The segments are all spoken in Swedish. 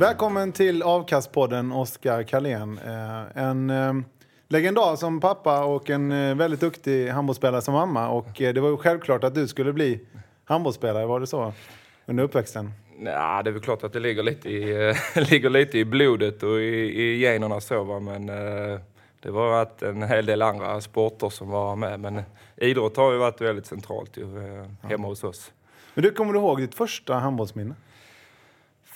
Välkommen till Avkastpodden, Oskar Karlén. Eh, En eh, legendar som pappa och en eh, väldigt duktig handbollsspelare som mamma. Och det var ju självklart att du skulle bli handbollsspelare, var det så? Under uppväxten? Ja, det är väl klart att det ligger lite i, ligger lite i blodet och i, i generna så va, men det var att en hel del andra sporter som var med. Men idrott har ju varit väldigt centralt ju, hemma hos oss. Men du, kommer du ihåg ditt första handbollsminne?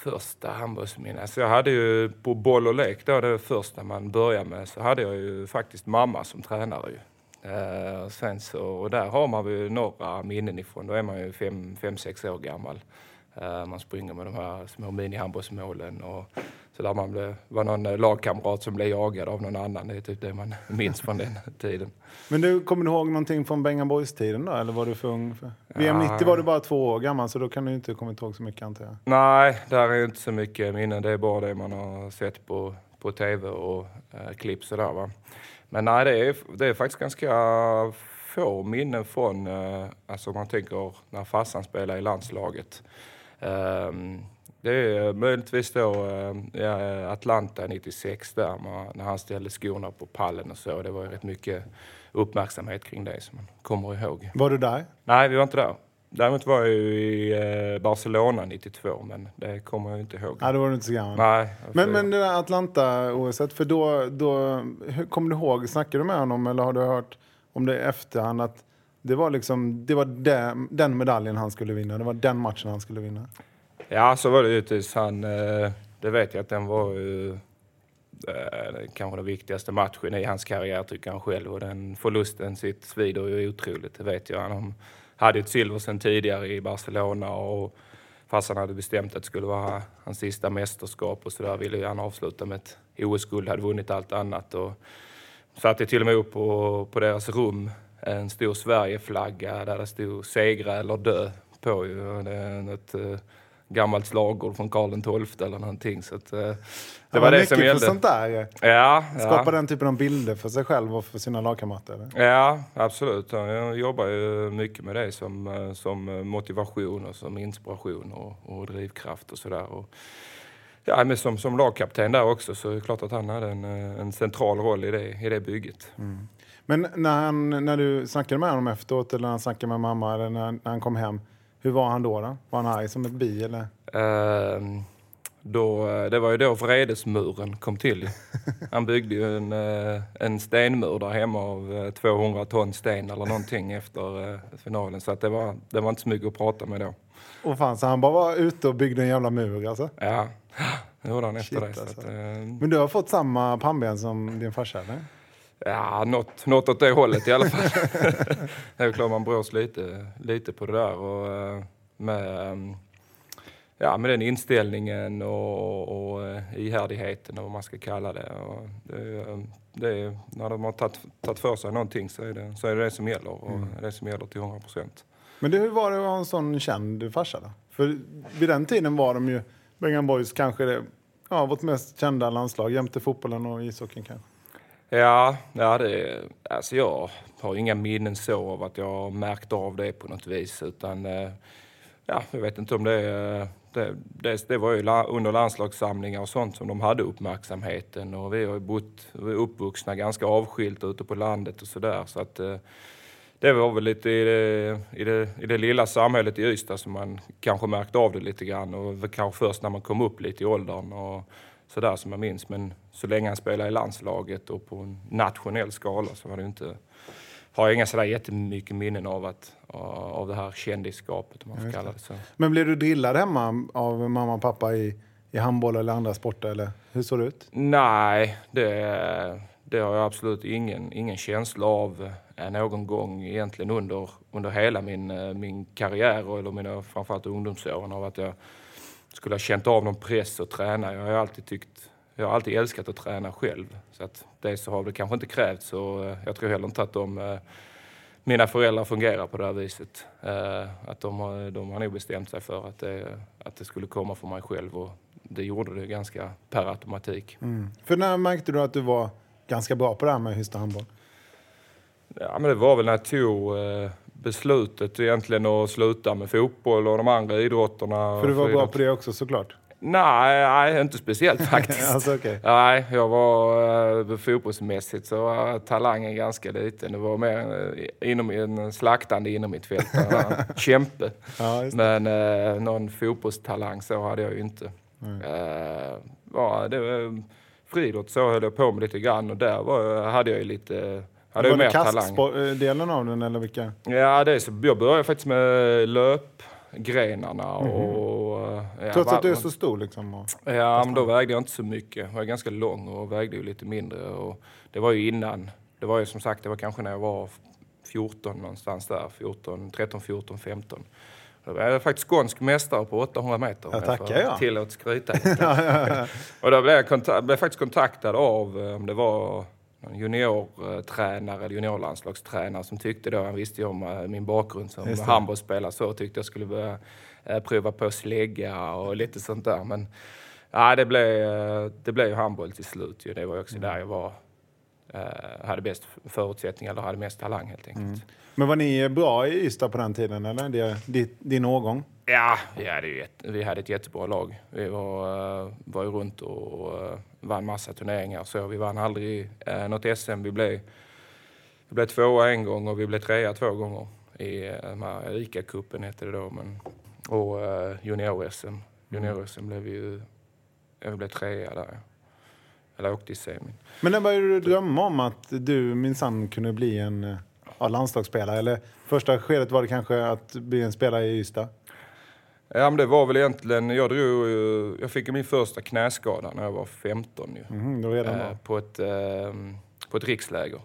Första handbollsminne. Alltså jag hade ju på boll och lek då, det första man började med, så hade jag ju faktiskt mamma som tränare ju. Eh, och sen så, och där har man ju några minnen ifrån. Då är man ju fem, fem sex år gammal. Eh, man springer med de här små minihandbollsmålen och så där man blev, var någon eh, lagkamrat som blev jagad av någon annan. Det är typ det man minns från den tiden. Men du, kommer du ihåg någonting från Bengan Boys-tiden då? Eller var du för ung? För... VM 90 var du bara två år gammal, så då kan du inte komma ihåg så mycket antar jag. Nej, där är inte så mycket minnen. Det är bara det man har sett på, på tv och eh, klipp sådär va. Men nej, det är, det är faktiskt ganska få minnen från, eh, alltså om man tänker när farsan spelade i landslaget. Ehm, det är möjligtvis då eh, ja, Atlanta 96 där, när han ställde skorna på pallen och så. Det var ju rätt mycket uppmärksamhet kring det som man kommer ihåg. Var du där? Nej, vi var inte där. Däremot var jag ju i eh, Barcelona 92, men det kommer jag inte ihåg. Nej, då var du inte så gammal. Nej. Men, alltså- men det där Atlanta-OS, för då, då, kommer du ihåg, snackade du med honom eller har du hört om det i efterhand att det var liksom, det var den, den medaljen han skulle vinna, det var den matchen han skulle vinna? Ja, så var det givetvis. han... Eh, det vet jag att den var ju eh, kanske den viktigaste matchen i hans karriär tycker han själv. Och den förlusten sitt svider ju otroligt, det vet jag. Han hade ett silver sen tidigare i Barcelona och farsan hade bestämt att det skulle vara hans sista mästerskap och så där ville ju han avsluta med ett OS-guld, hade vunnit allt annat. Och satte till och med upp på, på deras rum en stor Sverigeflagga där det stod segra eller dö på. Ju. Det är ett eh, gammalt slagord från Karl XII eller någonting. Så att, eh, det Han var det mycket som för gällde. sånt där ju. Ja, Skapa ja. den typen av bilder för sig själv och för sina lagkamrater. eller? ja, absolut. Jag jobbar ju mycket med det som, eh, som motivation och som inspiration och, och drivkraft och sådär. Ja, men som, som lagkapten där också så är det klart att han hade en, eh, en central roll i det, i det bygget. Men när, han, när du snackade med honom efteråt eller när han snackade med mamma eller när, när han kom hem, hur var han då? då? Var han arg som ett bi eller? Ehm, då, eh, det var ju då vredesmuren kom till. Han byggde ju en, eh, en stenmur där hemma av eh, 200 ton sten eller någonting efter eh, finalen. Så att det, var, det var inte så mycket att prata med då. Och fan, så han bara var ute och byggde en jävla mur alltså? Ja, det gjorde han efter Shit, det. Så alltså. att, eh, Men du har fått samma pannben som din farsa eller? Ja, något, något åt det hållet i alla fall. det är klart man brås lite, lite på det där. Och, eh, med, ehm, ja, med den inställningen och, och eh, ihärdigheten, eller vad man ska kalla det. Och det, eh, det är, när de har tagit, för sig någonting så är det så är det, det som gäller. Och det som gäller till 100 procent. Men du, hur var det att ha en sån känd farsa då? För vid den tiden var de ju, Bengan Boys kanske det, ja, vårt mest kända landslag jämte fotbollen och ishockeyn kanske. Ja, ja det, alltså jag har inga minnen så av att jag har märkt av det på något vis. Utan, eh, ja, jag vet inte om det det, det, det, var ju under landslagssamlingar och sånt som de hade uppmärksamheten och vi har ju bott, vi är uppvuxna ganska avskilt ute på landet och sådär så att eh, det var väl lite i det, i, det, i det lilla samhället i Ystad som man kanske märkte av det lite grann och kanske först när man kom upp lite i åldern och sådär som jag minns. Men så länge han spelade i landslaget och på en nationell skala så var det inte har jag inga sådär jättemycket minnen av, att, av det här kändisskapet om man får kalla det så. Men blev du drillad hemma av mamma och pappa i, i handboll eller andra sporter? Eller hur såg det ut? Nej, det, det har jag absolut ingen, ingen känsla av eh, någon gång egentligen under, under hela min, eh, min karriär eller mina framförallt ungdomsåren av att jag skulle ha känt av någon press att träna. Jag har alltid tyckt jag har alltid älskat att träna själv. Så att det så har det kanske inte krävts och eh, jag tror heller inte att de, eh, mina föräldrar fungerar på det här viset. Eh, att de, har, de har nog bestämt sig för att det, att det skulle komma från mig själv och det gjorde det ganska per automatik. Mm. För när märkte du att du var ganska bra på det här med Hystad handboll? Ja, men det var väl när jag tog beslutet egentligen att sluta med fotboll och de andra idrotterna. För du var bra på det också såklart? Nej, nej, inte speciellt faktiskt. alltså, okay. Nej, jag var uh, fotbollsmässigt så var talangen ganska liten. Det var mer uh, inom, en slaktande inom mitt fält. Kämpe. Ja, Men uh, någon fotbollstalang så hade jag ju inte. Mm. Uh, ja, det var, friidrott så höll jag på med lite grann och där var, hade jag ju lite hade var det kastdelen av den eller vilka? Ja, det är så, jag började faktiskt med löpgrenarna mm och Ja, Trots att du är så stor liksom? Och, ja, men då vägde jag inte så mycket. Jag var ganska lång och vägde ju lite mindre. Och det var ju innan. Det var ju som sagt, det var kanske när jag var 14 någonstans där. 14, 13, 14, 15. Då var jag faktiskt skånsk mästare på 800 meter. Ja, tackar jag. Tillåt skryta Och då blev jag, konta blev faktiskt kontaktad av, eh, om det var juniortränare eller juniorlandslagstränare som tyckte då, han visste ju om eh, min bakgrund som handbollsspelare, så tyckte jag skulle börja eh, prova på slägga och lite sånt där. Men ja, det blev, eh, det blev ju handboll till slut. Det var också mm. där jag var, hade bäst förutsättningar eller hade mest talang helt enkelt. Mm. Men var ni bra i Ystad på den tiden eller? Det, din årgång? Ja, vi hade, ett, vi hade ett jättebra lag. Vi var, var ju runt och vann massa turneringar. Så vi vann aldrig eh, något SM. Vi blev, vi blev tvåa en gång och vi blev trea två gånger i eh, ICA-cupen hette det då. Men, och eh, junior-SM. Junior-SM blev vi ju... Vi blev trea där. Eller åkte i semin. Men när började du drömma om att du minsann kunde bli en eh, ja, landslagsspelare? Eller första skedet var det kanske att bli en spelare i Ystad? Ja, men det var väl egentligen, jag drog jag fick min första knäskada när jag var 15 ju. Mm, då redan eh, på, ett, eh, på ett riksläger.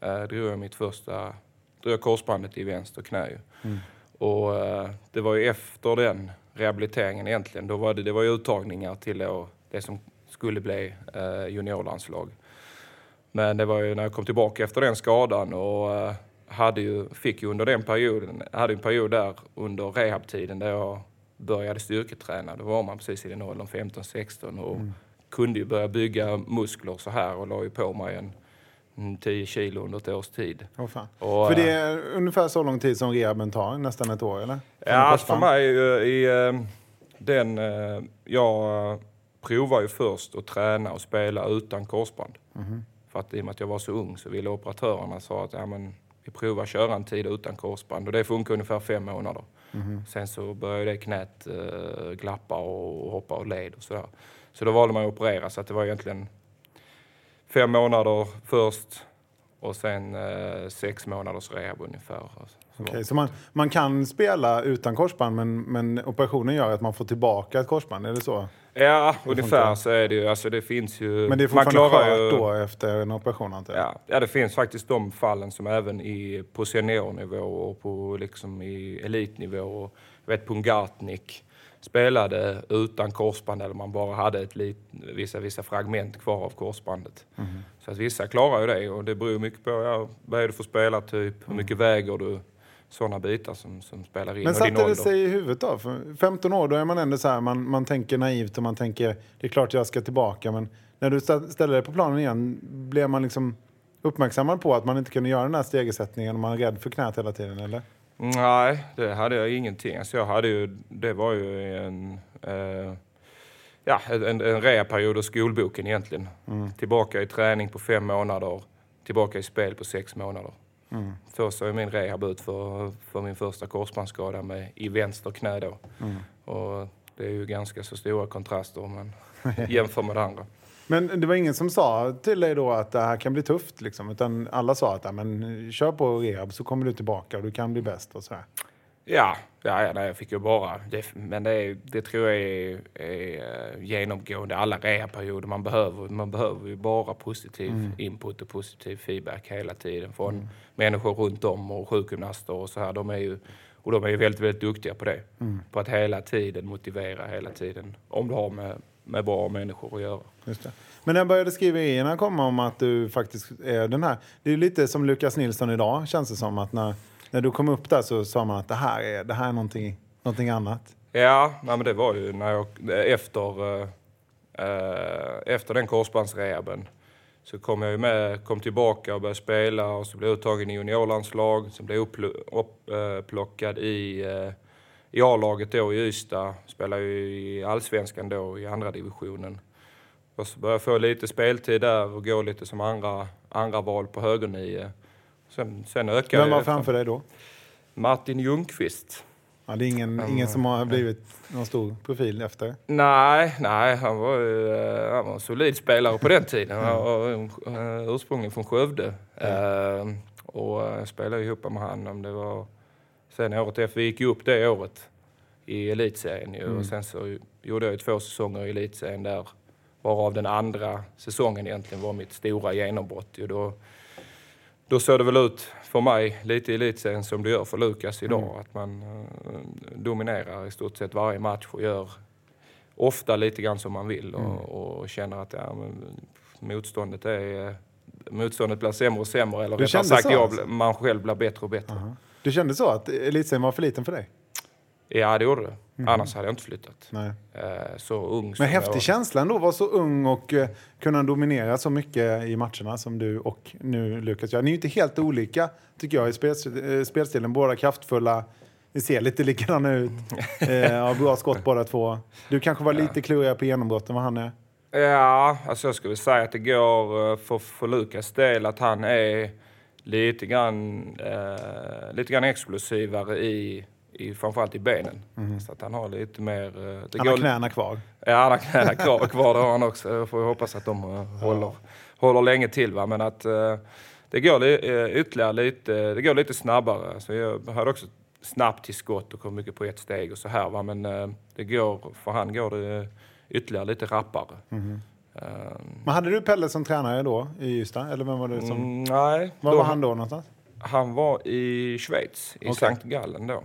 Eh, drog jag mitt första, drog jag korsbandet i vänster knä ju. Mm. Och eh, det var ju efter den rehabiliteringen egentligen, då var det, det var ju uttagningar till då, det som skulle bli eh, juniorlandslag. Men det var ju när jag kom tillbaka efter den skadan och hade ju, fick ju under den perioden, hade en period där under rehabtiden där jag började styrketräna. Då var man precis i den åldern, 15-16 och mm. kunde ju börja bygga muskler så här och la ju på mig en, 10 kilo under ett års tid. Oh. Och, för det är ungefär så lång tid som rehaben tar, nästan ett år eller? ja, för mig i uh, den... Jag provade ju först att träna och spela utan korsband. Mm. För att i och med att jag var så ung så ville operatörerna sa att ja, men, vi provar att köra en tid utan korsband och det funkar ungefär fem månader. Mm. Sen så började det knät uh, glappa och hoppa och led och sådär. Så då valde man att operera så att det var egentligen fem månader först och sen uh, sex månaders rehab ungefär. Så, okay, så man, man kan spela utan korsband men, men operationen gör att man får tillbaka ett korsband, är det så? Ja, ungefär så är det ju. Alltså det finns ju... Men det är fortfarande skönt då efter en operation antar jag? Ja, ja, det finns faktiskt de fallen som även i, på seniornivå och på liksom i elitnivå. Och, jag vet Pungatnik spelade utan korsband eller man bara hade ett lit, vissa, vissa fragment kvar av korsbandet. Mm. Så att vissa klarar ju det och det beror mycket på ja, vad är det för spelartyp, hur mycket mm. väger du, sådana bitar som, som spelar in. Men satte det sig i huvudet då? För 15 år, då är man ändå så här, man, man tänker naivt och man tänker det är klart jag ska tillbaka. Men när du stä- ställer dig på planen igen, blev man liksom uppmärksammad på att man inte kunde göra den här stegersättningen och man är rädd för knät hela tiden, eller? Nej, det hade jag ingenting. Alltså jag hade ju, det var ju en, eh, ja, en, en reaperiod och skolboken egentligen. Tillbaka i träning på fem månader, tillbaka i spel på sex månader. Så såg min rehab ut för, för min första korsbandsskada med, i vänster knä då. Och det är ju ganska så stora kontraster om man jämför med det andra. Men det var ingen som sa till dig då att det här kan bli tufft, liksom, utan alla sa att ja, men, kör på rehab så kommer du tillbaka och du kan bli bäst och sådär. Ja, ja, ja nej, jag fick ju bara... Det, men det, det tror jag är, är eh, genomgående alla rehabperioder. Man behöver, man behöver ju bara positiv input och positiv feedback hela tiden från människor runt om och sjukgymnaster och så här. De är ju, och de är ju väldigt, väldigt duktiga på det. På att hela tiden motivera, hela tiden. Om du har med, med bra människor att göra. Just det. Men när började skriverierna komma om att du faktiskt är den här? Det är lite som Lukas Nilsson idag, känns det som. att När, när du kom upp där så sa man att det här är, det här är någonting, någonting annat. Ja, nej, men det var ju när jag, efter, eh, eh, efter den korsbandsrehaben så kom jag ju med, kom tillbaka och började spela och så blev jag uttagen i juniorlandslag. Sen blev jag uppl- upplockad i, eh, i A-laget då i Ystad. Spelade ju i allsvenskan då i andra divisionen. Och så började jag få lite speltid där och gå lite som andra, andra val på högernio. Sen, sen ökade Vem var framför dig då? Martin Ljungqvist. Ja, det är ingen, ingen som har blivit någon stor profil efter. Nej, nej, han var eh, han var en solid spelare på den tiden. Han var uh, ursprungligen från Skövde. Eh, och jag spelade ihop med han om det var... Sen året efter, vi gick ju upp det året i elitserien ju. Och sen så gjorde jag ju två säsonger i elitserien där. Varav den andra säsongen egentligen var mitt stora genombrott. Ju. Då, då såg det väl ut för mig lite i elitserien som det gör för Lukas idag. Att man eh, dominerar i stort sett varje match och gör ofta lite grann som man vill och, och känner att ja, motståndet är motståndet blir sämre och sämre. Eller Du rättare sagt, så jag, alltså? man själv blir bättre och bättre. Du kände så att elitserien var för liten för dig? Ja, det gjorde det. Annars hade jag inte flyttat. Nej. Eh, så ung Men häftig känsla ändå, vara så ung och eh, kunna dominera så mycket i matcherna som du och nu Lukas gör. Ni är ju inte helt olika, tycker jag, i eh, spelstilen. Båda kraftfulla, ni ser lite likadana ut. Har bra skott båda två. Du kanske var lite klurigare på genombrotten än vad han är. Ja, alltså jag skulle säga att det går för, för Lukas del att han är lite grann, eh, lite grann explosivare i, i framförallt i benen. Så att han har lite mer... eh, Det. Han har knäna kvar. Ja, han har knäna kvar, kvar det har han också. Jag får hoppas att de eh, håller, håller länge till. Va? Men att eh, det går eh, ytterligare lite, det går lite snabbare. Så jag hade också snabbt till skott och kom mycket på ett steg och så här. Va? Men eh, det går, för han går det ytterligare lite rappare. Eh, Men hade du Pelle som tränare då i Ystad? Eller vem var det som... mm, nej, Var då- var han då någonstans? Han var i Schweiz, i Okej. Sankt Gallen då.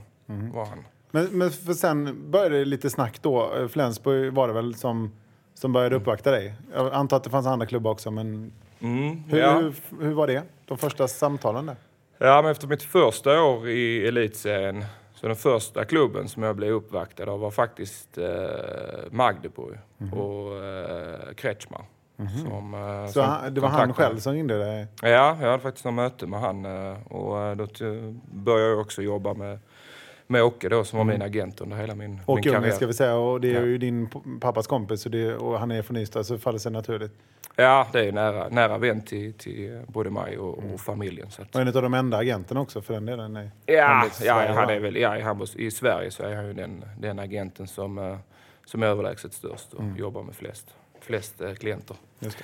Var han. Men, men för sen började det lite snack då. Flensburg var det väl som, som började uppvakta dig? Jag antar att det fanns andra klubbar också, men Mm, hur, ja. hur, hur var det? De första samtalen där? Ja, men efter mitt första år i elitserien så den första klubben som jag blev uppvaktad av var faktiskt eh, Magdeburg och eh, Kretschmar. Som, eh, Så han, det var han själv som ringde dig? Ja, jag hade faktiskt något möte med han eh, och eh, då började jag också jobba med, med Åke då som var min agent under hela min, min Och Unge karriär. ska vi säga, och det är Ja. ju din pappas kompis så det, och han är från Ystad så faller sig naturligt. Ja, det är nära, nära vän till, till både mig och, och familjen. Så att, Och en av de enda agenterna också för den delen. är Ja, ja han är väl, ja, i, handbolls, i Sverige så är han ju den, den agenten som, eh, som är överlägset störst och jobbar med flest, flest eh, klienter. Just det.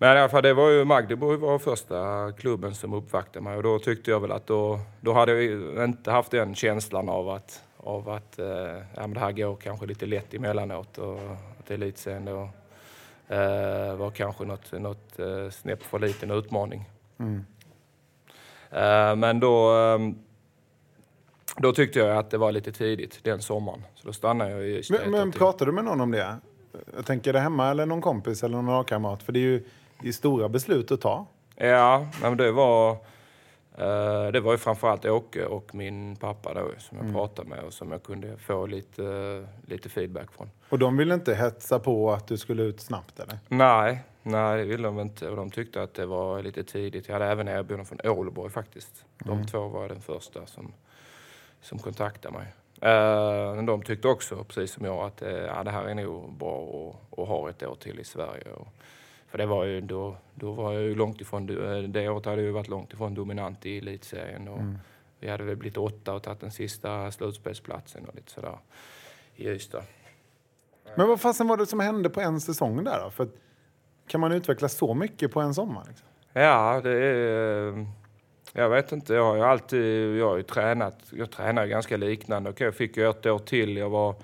Men i alla fall, det var ju Magdeburg var första klubben som uppvaktade mig och då tyckte jag väl att då, då hade jag inte haft den känslan av att, av att eh, ja, men det här går kanske lite lätt emellanåt och att elitserien då eh, var kanske något, något eh, snäpp för liten utmaning. Eh, men då, eh, då tyckte jag att det var lite tidigt den sommaren. Så då stannade jag i Ystad Men, men pratade du med någon om det? Jag tänker det hemma eller någon kompis eller någon lagkamrat? För det är ju det är stora beslut att ta. Ja, men det var... Eh, det var ju framförallt Åke och min pappa då som jag pratade med och som jag kunde få lite, lite feedback från. Och de ville inte hetsa på att du skulle ut snabbt eller? Nej, nej det ville de inte och de tyckte att det var lite tidigt. Jag hade även erbjudanden från Ålborg faktiskt. De två var den första som, som kontaktade mig. Eh, Men de tyckte också, precis som jag, att eh, ja, det här är nog bra att ha ett år till i Sverige. Och, för det var ju, då, då var jag ju långt ifrån, eh, det året hade jag ju varit långt ifrån dominant i elitserien. Och Vi hade väl blivit åtta och tagit den sista slutspelsplatsen och lite sådär i Ystad. Men vad fasen var det som hände på en säsong där då? För kan man utveckla så mycket på en sommar? Liksom? Ja, det är... Jag vet inte. Jag har ju alltid... Jag har tränat. Jag tränar ganska liknande. Okej, jag fick ju ett år till. Jag var...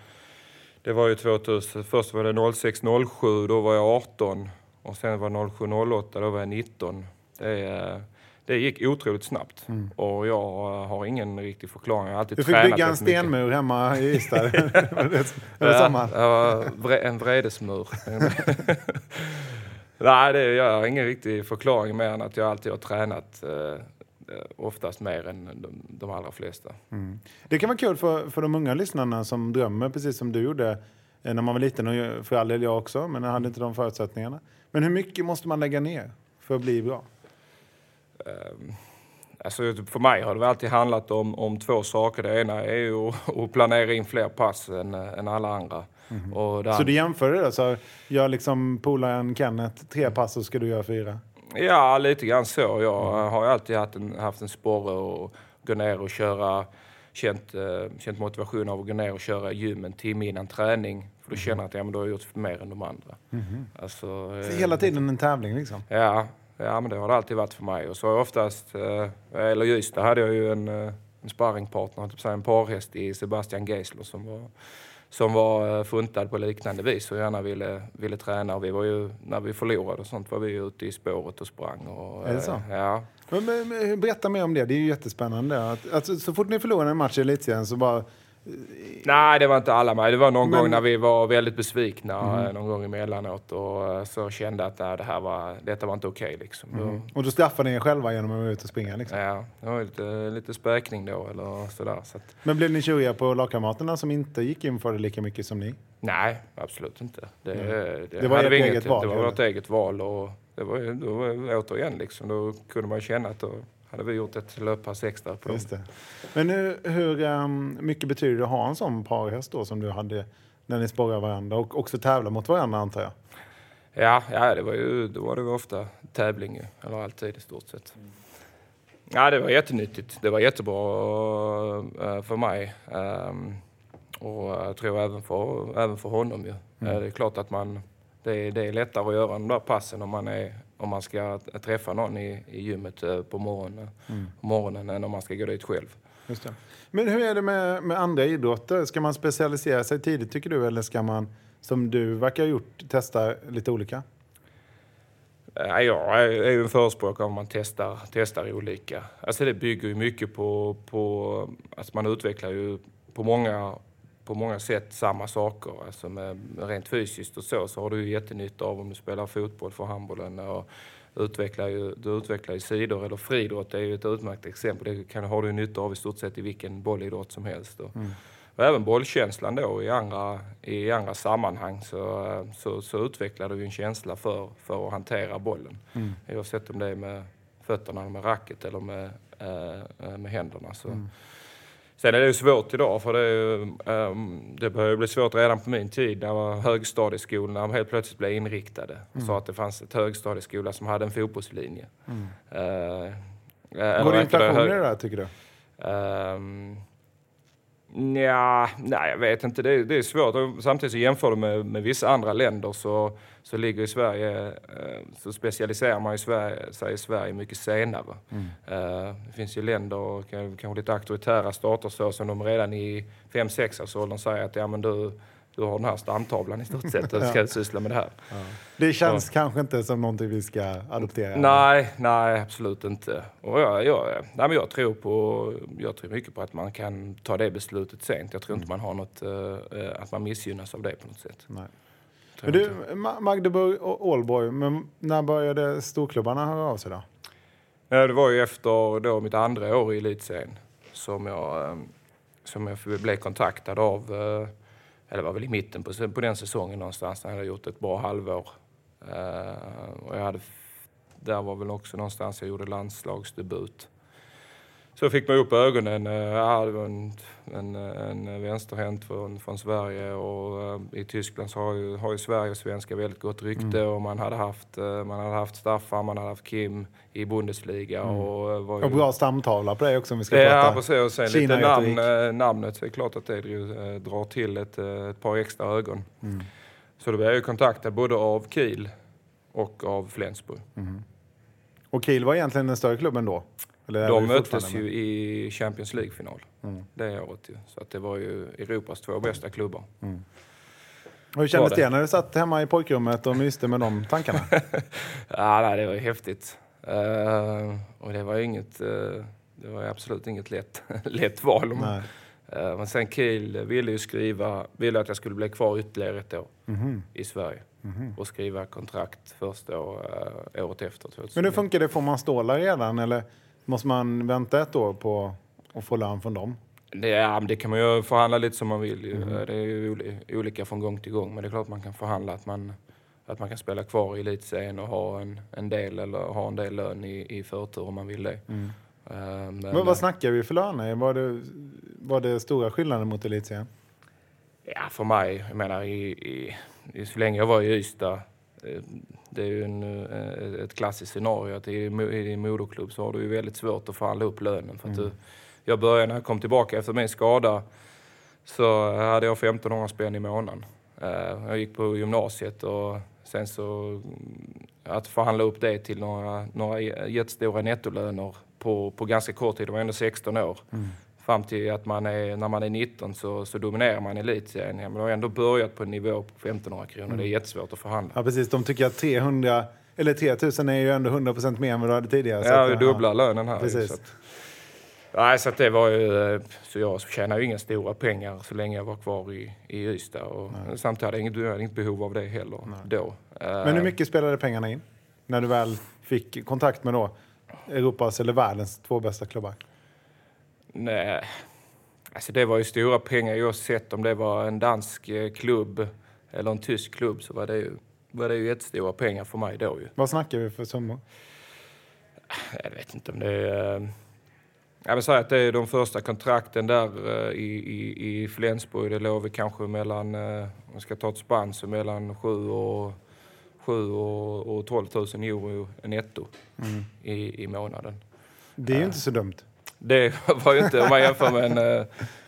Det var ju 2000. Först var det 06-07. Då var jag 18. Och sen var det 07-08. Då var jag 19. Det, är- det gick otroligt snabbt. Och jag har ingen riktig förklaring. Jag har alltid Du fick bygga en rätt mycket. stenmur hemma i Ystad. Det- var det Ja, samma? ja, en vredesmur. Nej, det, jag har ingen riktig förklaring mer än att jag alltid har tränat eh, eh, oftast mer än de, de allra flesta. Det kan vara kul för, för de unga lyssnarna som drömmer precis som du gjorde eh, när man var liten. Och för all del jag också, men jag hade inte de förutsättningarna. Men hur mycket måste man lägga ner för att bli bra? Alltså, för mig har det alltid handlat om, om två saker. Det ena är ju att, att planera in fler pass än, än alla andra. Och det Så du jämför det? Så gör liksom polaren Kenneth tre pass så ska du göra fyra? Ja, lite grann så. Jag har alltid haft en, haft en sporre att gå ner och köra. Känt, eh, känt motivation av att gå ner och köra gym en timme innan träning. För då känner jag att ja, men då har jag gjort mer än de andra. Alltså, Så eh, hela tiden en tävling liksom? Ja, ja, men det har det alltid varit för mig. Och så oftast, eh, eller i Ystad hade jag ju en, eh, en sparringpartner, typ en parhäst i Sebastian Geisler som var, som var funtad på liknande vis och gärna ville, ville träna. Och vi var ju, när vi förlorade och sånt var vi ute i spåret och sprang. Och, Är det så? Ja. Men, men, berätta mer om det, det är ju jättespännande. Att, alltså, så fort ni förlorar en match i elitserien så bara... Nej, det var inte alla med. Det var någon Men- gång när vi var väldigt besvikna, eh, någon gång emellanåt och eh, så kände att nej, det här var, detta var inte okej. liksom. Då- Och då straffar ni er själva genom att vara ute och springa liksom. Ja, det var lite, lite spökning då eller sådär. Så att, Men blev ni tjuriga på lagkamraterna som inte gick in för det lika mycket som ni? Nej, absolut inte. Det, det, Det var hade ert eget val, Det var vårt eget val och det var, då var det återigen liksom, då kunde man känna att då hade vi gjort ett löppass extra på dem. Det. Men hur, hur ehm, mycket betyder det att ha en sån parhäst då som du hade när ni sporrar varandra och också tävla mot varandra antar jag? Ja, ja det var ju, då var det ju ofta tävling ju, eller alltid i stort sett. Ja, det var jättenyttigt. Det var jättebra eh, för mig. Ehm, och jag tror även för, även för honom ju. Eh, Det är klart att man, det är, det är lättare att göra de där passen om man, är, om man ska träffa någon i, i gymmet eh, på morgonen, morgonen än om man ska gå dit själv. Men hur är det med, med andra idrotter? Ska man specialisera sig tidigt tycker du eller ska man, som du verkar ha gjort, testa lite olika? Ja, jag är ju en förespråkare om man testar, testar olika. Alltså det bygger ju mycket på, på att man utvecklar ju på många, på många sätt samma saker. Alltså med, rent fysiskt och så, så har du ju jättenytta av om du spelar fotboll för handbollen. Och utvecklar ju, du utvecklar ju sidor, eller friidrott är ju ett utmärkt exempel. Det kan, har du nytta av i stort sett i vilken bollidrott som helst. Och, och även bollkänslan då i andra, i andra sammanhang så, eh, så, så utvecklar du ju en känsla för, för att hantera bollen. Oavsett om det är med fötterna, med racket eller med, eh, med händerna. Så. Sen är det ju svårt idag för det, ju, ehm, det började bli svårt redan på min tid när de helt plötsligt blev inriktade. Mm. Så att det fanns ett högstadieskola som hade en fotbollslinje. Eh, eh, Går det inflation i det där tycker du? Um, Nja, nej jag vet inte. Det, är- det är svårt. Och Samtidigt så jämför du med, med vissa andra länder så, så ligger i Sverige, eh, så specialiserar man i Sverige, sig i Sverige mycket senare. Eh, det finns ju länder, kan- kanske lite auktoritära stater så, som de redan i 5-6 års åldern säger att ja, men du, du har den här stamtavlan i stort sett och ska syssla med det här. Det känns kanske inte som någonting vi ska adoptera. Nej, nej absolut inte. Och jag, jag, nej, men jag, tror på, jag tror mycket på att man kan ta det beslutet sent. Jag tror inte man har något, eh, att man missgynnas av det på något sätt. Nej. Men du, Magdeburg och Ålborg, men när började storklubbarna höra av sig då? Nej, det var ju efter då mitt andra år i elitserien som jag, eh, som jag blev kontaktad av, eller det var väl i mitten på, på den säsongen någonstans, när jag hade gjort ett bra halvår. Uh, och jag hade, där var väl också någonstans jag gjorde landslagsdebut. Så fick man upp ögonen. Ja, det var en, en, en vänsterhänt från, från Sverige och i Tyskland så har ju, har ju Sverige och svenska väldigt gott rykte mm. och man hade haft, man hade haft Staffan, man hade haft Kim i Bundesliga. Mm. Och, var ju... och bra stamtavla på det också om vi ska ja, prata Ja, precis. Och sen lite namn, namnet, så är det klart att det drar till ett, ett par extra ögon. Mm. Så då blev jag ju kontaktad både av Kiel och av Flensburg. Mm. Och Kiel var egentligen den större klubben då? De möttes ju i Champions League-final mm. det året. Ju. Så att det var ju Europas två bästa klubbar. Mm. Hur kändes det? det när du satt hemma i pojkrummet och myste med de tankarna? ja, nej, det var ju häftigt. Uh, och det var inget, uh, det var absolut inget lätt, lätt val. Uh, men sen Kiel ville ju skriva, ville att jag skulle bli kvar ytterligare ett år mm. i Sverige. Mm. och skriva kontrakt först då, året efter. Men hur funkar det? Får man stålar redan eller Måste man vänta ett år på att få lön från dem? Det, ja, det kan man ju förhandla lite som man vill. Mm. Det är ju olika från gång till gång. Men det är klart man kan förhandla att man, att man kan spela kvar i elitserien och ha en, en del eller ha en del lön i, i förtur om man vill det. Mm. Uh, men, men, vad snackar vi för löner? Var det, var det stora skillnader mot elitserien? Ja, för mig. Jag menar, i, i, så länge jag var i Ystad eh, det är ju en, eh, ett klassiskt scenario att i, i din moderklubb så har du ju väldigt svårt att förhandla upp lönen. För att mm. du, jag började när jag kom tillbaka efter min skada så hade jag 1500 spänn i månaden. Eh, jag gick på gymnasiet och sen så mm, att förhandla upp det till några, några jättestora nettolöner på, på ganska kort tid, det var ändå 16 år. Mm fram till att man är, när man är 19 så, så dominerar man elitserien. Men har ändå börjat på en nivå på 1500 kronor. Mm. Det är jättesvårt att förhandla. Ja, precis. De tycker att 300, eller 3000 är ju ändå 100% mer än vad du hade tidigare. Ja, du dubblar ja. lönen här. Precis. Så att, nej, så det var ju, så jag tjänade ju inga stora pengar så länge jag var kvar i, i Ystad. Och samtidigt hade jag inget, inget behov av det heller nej. då. Men hur eh, mycket spelade pengarna in? När du väl fick kontakt med då Europas eller världens två bästa klubbar? Nej, alltså det var ju stora pengar oavsett om det var en dansk eh, klubb eller en tysk klubb så var det ju, var det ju jättestora pengar för mig då ju. Vad snackar vi för summor? Jag vet inte om det är... Eh, jag vill säga att det är de första kontrakten där eh, i, i, i Flensburg. Det låg vi kanske mellan, om ska ta ett spann, så mellan 7 och, 7 och, och 12 000 euro netto mm. i, i månaden. Det är ju inte så dumt. Det var ju inte, om man jämför med en, eh,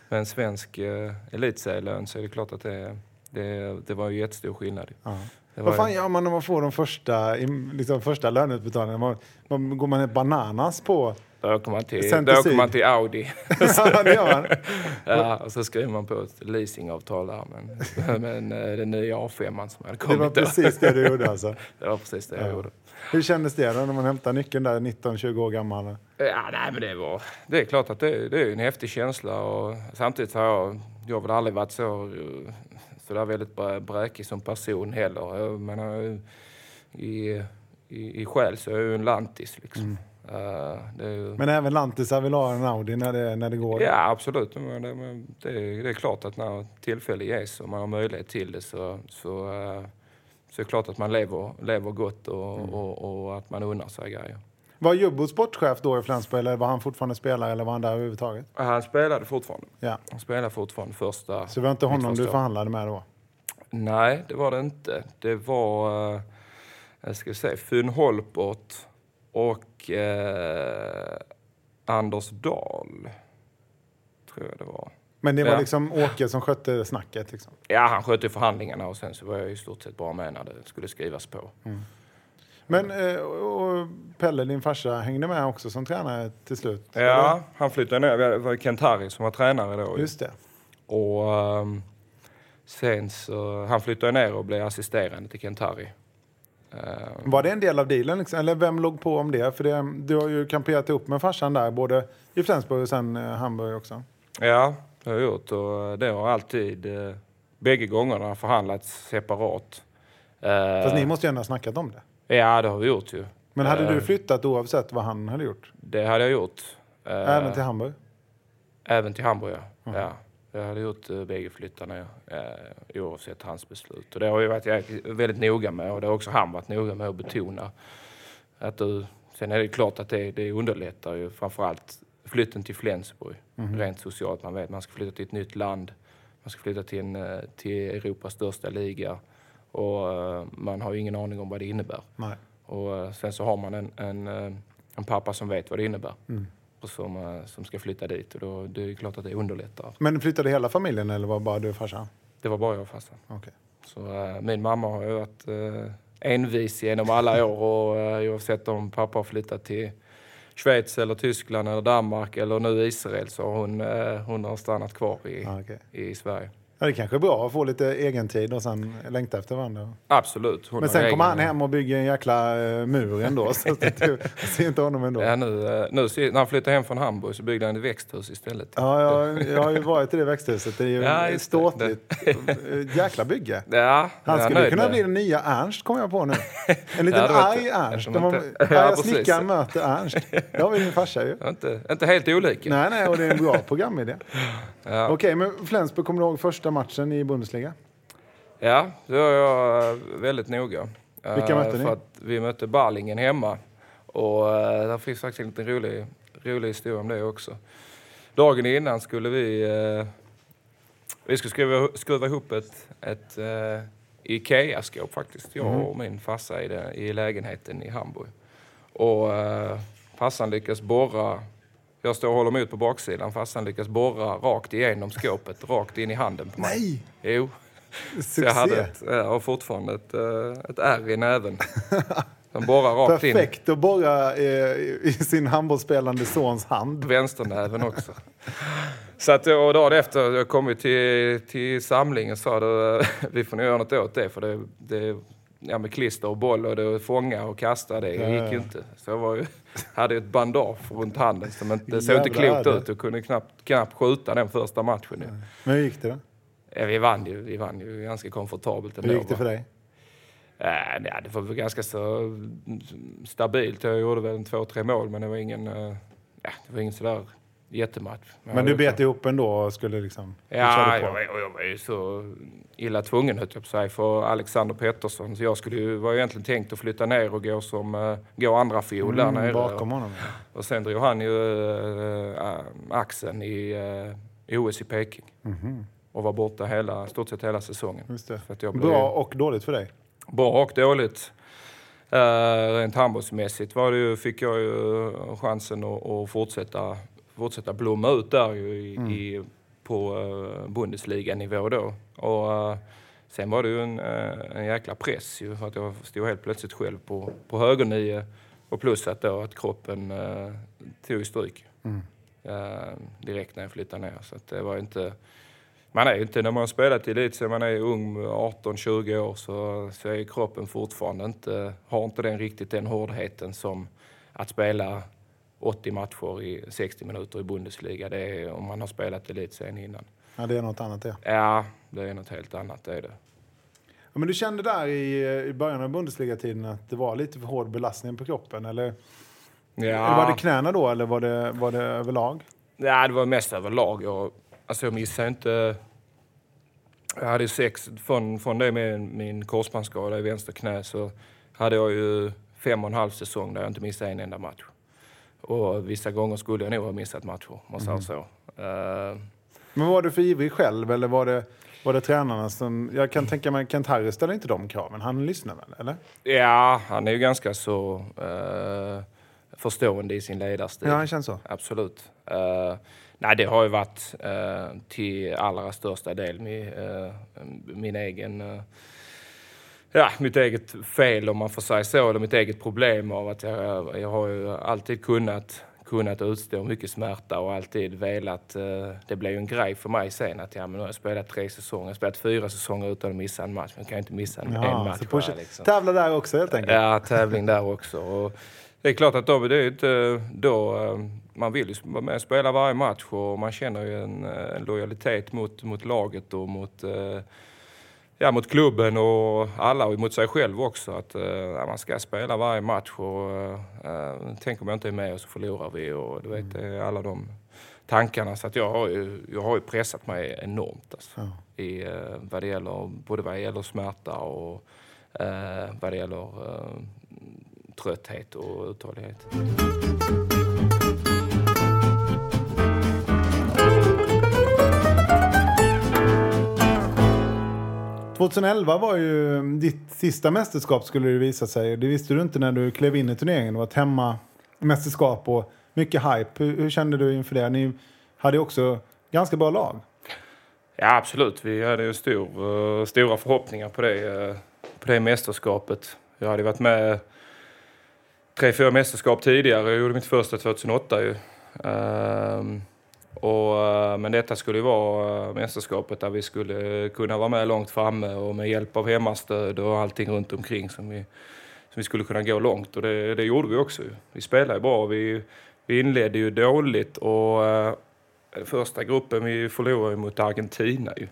med en svensk uh, elitserielön så är det klart att det, det, det var ju jättestor skillnad. Ja. Vad fan gör man när man får de första, liksom första löneutbetalningarna? Man, man, går man bananas på då åker man till, då åker man till Audi. ja, det gör man. ja, och så skriver man på ett leasingavtal där med, med eh, den nya A5 som hade kommit. Det var precis det du gjorde alltså? det var precis det jag gjorde. Hur kändes det när man hämtade nyckeln där 19-20 år gammal? Ja, nej, men det, var, det är klart att det, det är en häftig känsla och samtidigt har jag, jag har aldrig varit så, så där väldigt bräkig som person heller. Jag menar, i, i, i själ så är jag ju en lantis liksom. Mm. Uh, ju... Men även lantisar vill ha en Audi när det, när det går? Ja, absolut. Men det, det, det är klart att när tillfälle ges och man har möjlighet till det så, så, uh, så är det klart att man lever, lever gott och, mm. och, och att man unnar sig grejer. Var Jubbo sportchef då i Flensburg eller var han fortfarande spelare eller var han där överhuvudtaget? Han spelade fortfarande. Ja. Han spelade fortfarande första... Så det var inte honom du förhandlade med då? Nej, det var det inte. Det var, uh, jag ska säga, Fyn Holpert och eh, Anders Dahl, tror jag det var. Men det var ja. liksom Åke som skötte snacket? Liksom. Ja, han skötte förhandlingarna och sen så var jag i stort sett bara med när det skulle skrivas på. Mm. Men eh, och Pelle, din farsa, hängde med också som tränare till slut? Ja, han flyttade ner. Det var Kent Harry som var tränare då. Just det. Och um, sen så, han flyttade ner och blev assisterande till Kent Harry. Eh, var det en del av dealen? Liksom? Eller vem låg på om det? För det, du har ju kamperat ihop med farsan där, både i Flensburg och sen eh, Hamburg också. Ja, det har gjort. Och det har alltid, eh, bägge gångerna förhandlats separat. Fast ni måste ju ändå ha snackat om det? Ja, det har vi gjort ju. Men hade Eh. du flyttat oavsett vad han hade gjort? Det hade jag gjort. Eh, Även till Hamburg? Även till Hamburg, ja. ja. Jag hade gjort uh, bägge flyttarna. Eh, oavsett hans beslut. Och det har ju varit väldigt noga med och det har också han varit noga med att betona. Att du, sen är det klart att det, det underlättar ju framförallt flytten till Flensburg. Rent socialt. Man vet man ska flytta till ett nytt land. Man ska flytta till, en, eh, till Europas största liga. Och eh, man har ju ingen aning om vad det innebär. Nej. Och eh, sen så har man en, en, en pappa som vet vad det innebär. Mm. Och som, som ska flytta dit. Och då, det är klart att det underlättar. Men flyttade hela familjen eller var bara du och farsan? Det var bara jag och farsan. Okej. Så eh, min mamma har ju varit eh, envis genom alla år. Och eh, oavsett om pappa har flyttat till Schweiz eller Tyskland eller Danmark eller nu Israel så hon, eh, hon har stannat kvar i, Ja, okej. i Sverige. Ja, det kanske är bra att få lite egen tid och sen längta efter varandra. Absolut. Men sen kommer han hem och bygger en jäkla eh, mur ändå. Så att du ser inte honom ändå. Ja, nu, eh, nu, när han flyttade hem från Hamburg så byggde han ett växthus istället. Ja, jag, jag har ju varit i det växthuset. Det är ju Ja, ståtligt eh, jäkla bygge. Ja, Han skulle kunna med. bli den nya Ernst, kommer jag på nu. En liten Ja, arg Ernst. jag De inte- Ja, arga snickaren möter Ernst. Det har vi din farsa ju. Inte, inte helt olika. Nej, nej, och det är en bra programidé. Ja. Okej, men Flensburg, kommer du ihåg första matchen i Bundesliga? Ja, det var jag eh, väldigt noga. Vilka Eh, mötte ni? För att vi mötte Balingen hemma. Och uh, där finns faktiskt en liten rolig, rolig historia om det också. Dagen innan skulle vi... eh, vi skulle skruva, skruva ihop ett, ett Ikea-skåp faktiskt. Jag Mhm. och min farsa i, i lägenheten i Hamburg. Och farsan lyckas borra... Jag står och håller emot på baksidan. Farsan lyckas borra rakt igenom skåpet, rakt in i handen på mig. Nej! Jo. Så Succé! jag hade ett, har fortfarande ett, eh, ett ärr i näven. Som borrar rakt in. Perfekt att borra eh, i sin handbollsspelande sons hand. Vänsternäven också. Så att, och dagen efter jag kom vi till, till samlingen och sa att vi får nog göra något åt det. För det, det ja, med klister och boll och det, fånga och kasta, det gick ju inte. Så jag var ju, hade ju ett bandage runt handen som inte såg inte klokt ut och kunde knappt, knappt skjuta den första matchen. ju. Men hur gick det då? Ja, vi, vann ju, vi vann ju ganska komfortabelt ändå. Hur gick det för dig? Äh, ja, det var väl ganska så mm, stabilt. Jag gjorde väl en två, tre mål, men det var ingen, eh, ja, det var ingen sådär jättematch. Men du bet ihop ändå och skulle liksom... Ja, jag, jag var ju så illa tvungen höll jag på säga, för Alexander Pettersson. Så jag skulle ju, var ju egentligen tänkt att flytta ner och gå som uh, gå andra fiol där Mm, nere. bakom honom. Och sen drog han ju uh, axeln i, uh, i OS i Peking. Och var borta hela, stort sett hela säsongen. Just det. Blev- Bra och dåligt för dig. Bra och dåligt. Uh, rent handbollsmässigt var det ju, fick jag ju chansen att, att fortsätta, fortsätta blomma ut där ju i, i, på uh, Bundesliga-nivå då. Och, eh, sen var det ju en, eh, en jäkla press ju för att jag stod helt plötsligt själv på, på högernio och plus att då att kroppen uh, tog stryk eh, direkt när jag flyttade ner. Så det var inte... Man är ju inte, när man har spelat i elit så man är ung, 18-20 år, så, så är kroppen fortfarande inte, har inte den riktigt den hårdheten som att spela 80 matcher i 60 minuter i Bundesliga. Det är om man har spelat elitserien innan. Ja, det är något annat det. Ja, det är något helt annat, det är det. Ja, men du kände där i, i början av Bundesliga-tiden att det var lite för hård belastning på kroppen? Eller, eller var det knäna då, eller var det, var det överlag? Ja, det var mest överlag. Jag, alltså jag missade inte... Jag hade sex, från, från det med min korsbandsskada i vänster knä så hade jag ju fem och en halv säsong där jag inte missade en enda match. Och vissa gånger skulle jag nog ha missat matcher, man säger så. Eh, Men var du för ivrig själv, eller var det, var det tränarna som... Jag kan tänka mig, Kent Harry ställer inte de kraven. Han lyssnar väl, eller? ja, han är ju ganska så uh, förstående i sin ledarstil. Ja, han känns så. Absolut. Eh, nej, det har ju varit eh, till allra största del min, min egen... ja, mitt eget fel om man får säga så, eller mitt eget problem av att jag, jag har ju alltid kunnat, kunnat utstå mycket smärta och alltid velat... eh, det blev ju en grej för mig sen att ja, men nu har jag spelat tre säsonger, jag har spelat fyra säsonger utan att missa en match, men jag kan inte missa en, en Ja, match så pusha, liksom. Tävla där också helt enkelt. Ja, tävling där också. Och det är klart att då, det är inte då... eh, Man vill ju vara med och spela varje match och man känner ju en, eh, en lojalitet mot, mot laget och mot, eh, ja, mot klubben och alla och mot sig själv också. Att uh, man ska spela varje match och uh, tänk om jag inte är med och så förlorar vi och du vet mm. alla de tankarna. Så att jag har ju, jag har ju pressat mig enormt alltså, ja. i, uh, vad det gäller, både vad det gäller smärta och uh, vad det gäller uh, trötthet och uthållighet. 2011 var ju mm, ditt sista mästerskap skulle det visa sig. Det visste du inte när du klev in i turneringen. Det var ett hemmamästerskap och mycket hype. Hur, hur kände du inför det? Ni hade också ganska bra lag. Ja absolut, vi hade ju stor, uh, stora förhoppningar på det, uh, på det mästerskapet. Jag hade varit med tre, fyra mästerskap tidigare. Jag gjorde mitt första 2008 ju. Uh, och, eh, men detta skulle ju vara eh, mästerskapet där vi skulle kunna vara med långt framme och med hjälp av hemmastöd och allting runt omkring som vi, som vi skulle kunna gå långt. Och det, det gjorde vi också. Vi spelade bra. Vi, vi inledde ju dåligt och eh, första gruppen vi förlorade mot Argentina ju.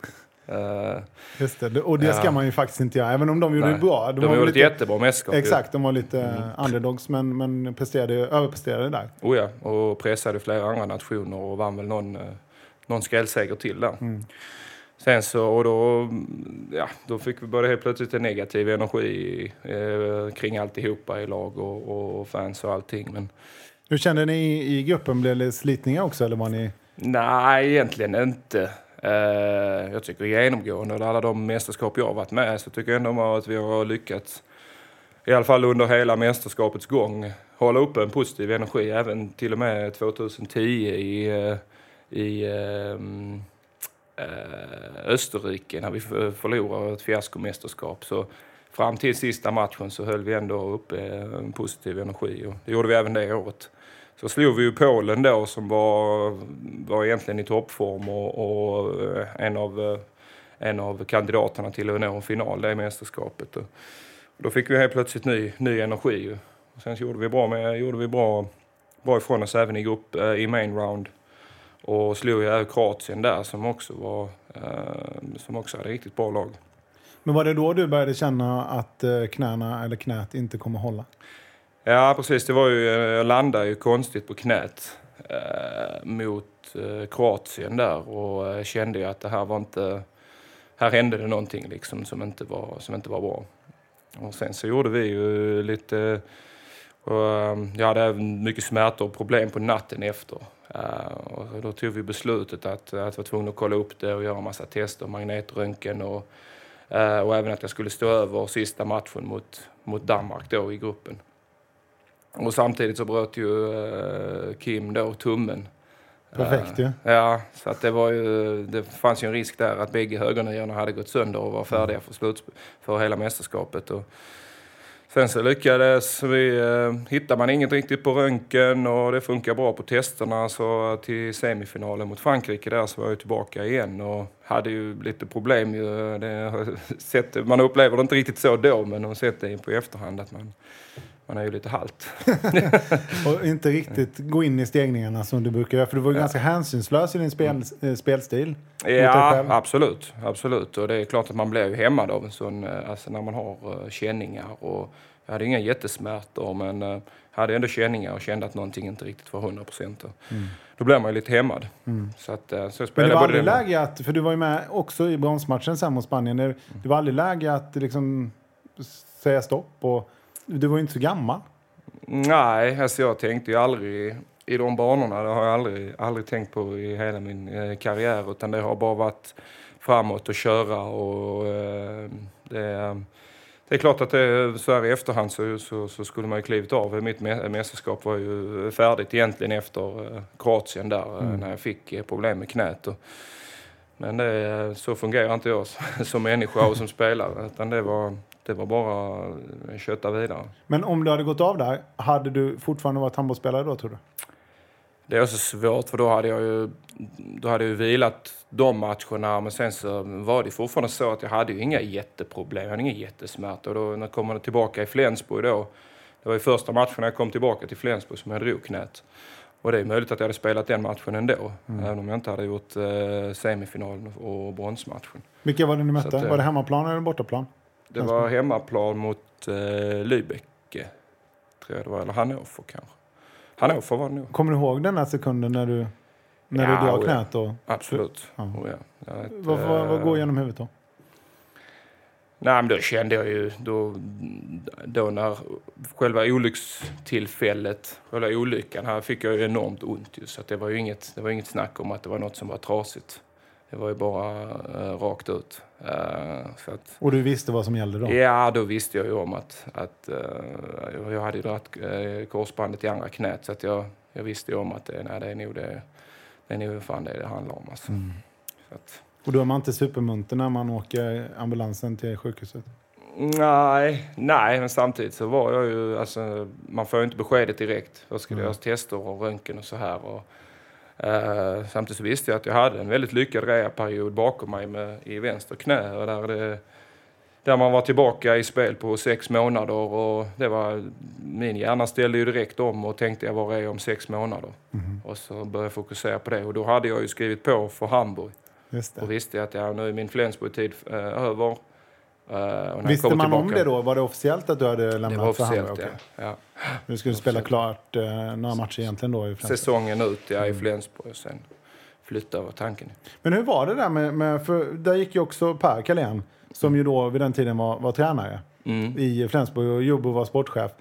Uh, Just det, och det ska man ju faktiskt inte göra, även om de gjorde det bra. De, de gjorde ett jättebra mästerskap. Exakt, de var lite mm. underdogs men, men presterade, överpresterade där. Oh ja, och pressade flera andra nationer och vann väl någon, eh, någon skrällseger till där. Mm. Sen så, och då, ja, då fick vi både helt plötsligt en negativ energi eh, kring alltihopa i lag och, och fans och allting. Men, Hur kände ni i, i gruppen? Blev det slitningar också eller var ni? Nej, egentligen inte. Eh, jag tycker genomgående, under alla de mästerskap jag har varit med, så tycker jag ändå att vi har lyckats, i alla fall under hela mästerskapets gång, hålla uppe en positiv energi. Även till och med 2010 i, eh, i um, Österrike när vi förlorade ett fiaskomästerskap. Så fram till sista matchen så höll vi ändå uppe en positiv energi och det gjorde vi även det året. Så slog vi ju Polen då som var, var egentligen i toppform och, och eh, en, av, eh, en av kandidaterna till att nå en final i mästerskapet. Och då fick vi helt plötsligt ny, ny energi. Och sen gjorde vi bra, med, gjorde vi bra, bra ifrån oss även i, grupp, eh, i main round. Och slog ju även Kroatien där som också, var, som också hade riktigt bra lag. Men var det då du började känna att knäna eller knät inte kommer hålla? Ja, precis. Det var ju, eh, jag landade ju konstigt på knät eh, mot eh, Kroatien där och eh, kände ju att det här var inte... Här hände det någonting liksom som inte var, som inte var bra. Och sen så gjorde vi ju lite... Och, ehm, jag hade även mycket smärtor och problem på natten efter. Eh, och då tog vi beslutet att, att vara tvungna att kolla upp det och göra en massa tester, magnetröntgen och, eh, och även att jag skulle stå över sista matchen mot, mot Danmark då i gruppen. Och samtidigt så bröt ju uh, Kim då tummen. Perfekt ju. Ja. ja, så att det var ju, det fanns ju en risk där att bägge högerniorna hade gått sönder och var färdiga för, slut, för hela mästerskapet. Och sen så lyckades vi, uh, hittade man inget riktigt på röntgen och det funkar bra på testerna. Så till semifinalen mot Frankrike där så var jag tillbaka igen och hade ju lite problem ju. Det, sett, man upplever det inte riktigt så då men har sett det på efterhand att man man är ju lite halt. och inte riktigt gå in i stegningarna som du brukar göra. För du var ju ja. ganska hänsynslös i din spel, mm. spelstil. Ja, absolut. absolut. Och det är klart att man blir ju hämmad av en sån, eh, alltså när man har uh, känningar. Och jag hade inga jättesmärtor men hade ändå känningar och kände att någonting inte riktigt var 100 procent. Mm. Då blir man ju lite hämmad. Mm. Så att, så men det var aldrig läge att, för du var ju med också i bronsmatchen sen mot Spanien. Det, det var aldrig läge att liksom säga stopp och du var ju inte så gammal. Nej, alltså jag tänkte ju aldrig i de banorna. Det har jag aldrig, aldrig tänkt på i hela min eh, karriär. Utan det har bara varit framåt och köra. Och, eh, det, det är klart att det, så här i efterhand så, så, så skulle man ju klivit av. Mitt mästerskap var ju färdigt egentligen efter eh, Kroatien där mm. när jag fick eh, problem med knät. Och, men det, så fungerar inte jag som människa och som spelare. Utan det var, det var bara att köta vidare. Men om du hade gått av där, hade du fortfarande varit handbollsspelare då tror du? Det är så svårt för då hade jag ju, då hade jag ju vilat de matcherna men sen så var det fortfarande så att jag hade ju inga jätteproblem, jag hade inga jättesmärtor. Då när jag kom tillbaka i Flensburg då, det var ju första matchen när jag kom tillbaka till Flensburg som jag drog knät. Och det är möjligt att jag hade spelat den matchen ändå. Även om jag inte hade gjort eh, semifinalen och bronsmatchen. Vilka var det ni mötte? att, eh, var det hemmaplan eller bortaplan? Det var hemmaplan mot eh, Lübeck, tror jag det var. Eller Hannover kanske. Hannover var det nog. Kommer du ihåg den här sekunden när du, när Ja, du drar och- knät? Och, Absolut. Ja. Oh, ja. Vet, vad, vad, vad eh, går genom huvudet då? Nej, men då kände jag ju, då, då när själva olyckstillfället, själva olyckan, här fick jag ju enormt ont ju. Så det var ju inget, det var inget snack om att det var något som var trasigt. Det var ju bara eh, rakt ut. Eh, så att, Och du visste vad som gällde då? ja, då visste jag ju om att, att eh, jag hade ju dragit uh, korsbandet i andra knät. Så att jag, jag visste ju om att det, nej, det är nog det, det är nog fan det det handlar om. Alltså. Mm. Att, Och då är man inte supermunter när man åker ambulansen till sjukhuset? Nej, nej, men samtidigt så var jag ju, alltså, man får ju inte beskedet direkt. Då ska det Mm. göras tester och röntgen och så här. Och, eh, samtidigt så visste jag att jag hade en väldigt lyckad rehabperiod bakom mig med, i vänster knä. Och där, det, där man var tillbaka i spel på sex månader. Och det var, min hjärna ställde ju direkt om och tänkte jag var är jag om sex månader. Mhm. Och så började jag fokusera på det. Och då hade jag ju skrivit på för Hamburg. Just det. Och visste att ja, nu är min Flensburg-tid eh, över. Jag Visste man om tillbaka- det då? Var det officiellt att du hade lämnat Det var officiellt, ja. Okej. ja. Du skulle spela klart eh, några matcher egentligen då i Flensburg. Säsongen ut ja, Mm. i Flensburg och sen flytta var tanken. Men hur var det där med, med för där gick ju också Per Carlén som ju då vid den tiden var, var tränare Mm. i Flensburg och Jobbo var sportchef.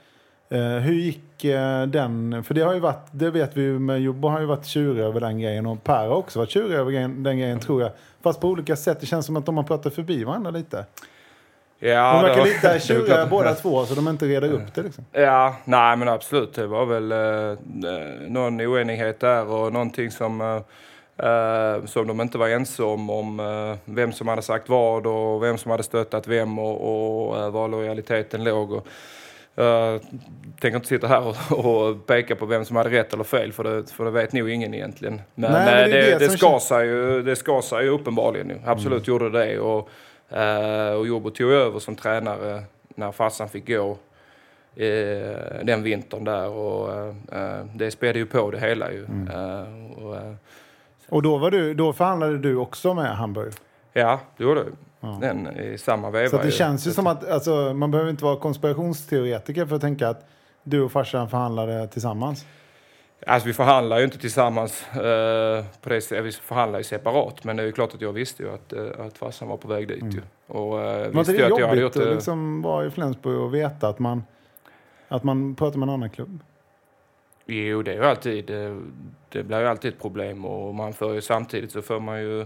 Eh, hur gick eh, den? För det har ju varit, det vet vi ju med Jobbo har ju varit tjurig över den grejen och Per har också varit tjurig över den, den grejen tror jag. Fast på olika sätt. Det känns som att de har pratat förbi varandra lite. Ja, De verkar lite tjuriga båda två så de inte reder upp det liksom. Ja, nej men absolut. Det var väl eh, någon oenighet där och någonting som, eh, eh, som de inte var ense om. Om eh, vem som hade sagt vad och vem som hade stöttat vem och, och eh, var lojaliteten låg. Och, jag tänker inte sitta här och, och peka på vem som hade rätt eller fel för det, för det vet nog ingen egentligen. Men, Nej, men eh, det det, det det, som ska känns- sig ju, det sig ju uppenbarligen. Absolut gjorde det. Och, eh, och Jobbo tog över som tränare när farsan fick gå eh, den vintern där och eh, det spädde ju på det hela ju. Eh, och, eh, Och då, var du, då förhandlade du också med Hamburg. ja, det gjorde det. Den i samma veva. Så det ju. känns ju som att, alltså, man behöver inte vara konspirationsteoretiker för att tänka att du och farsan förhandlade tillsammans. Alltså vi förhandlar ju inte tillsammans eh, på det sättet. Vi förhandlar ju separat. Men det är ju klart att jag visste ju att, eh, att farsan var på väg dit ju. Och eh, Mm. Visste det ju att jag hade gjort att det. liksom vara i Flensburg och veta att man, att man pratar med en annan klubb? Jo, det är ju alltid, det, det blir ju alltid ett problem och man för ju samtidigt så får man ju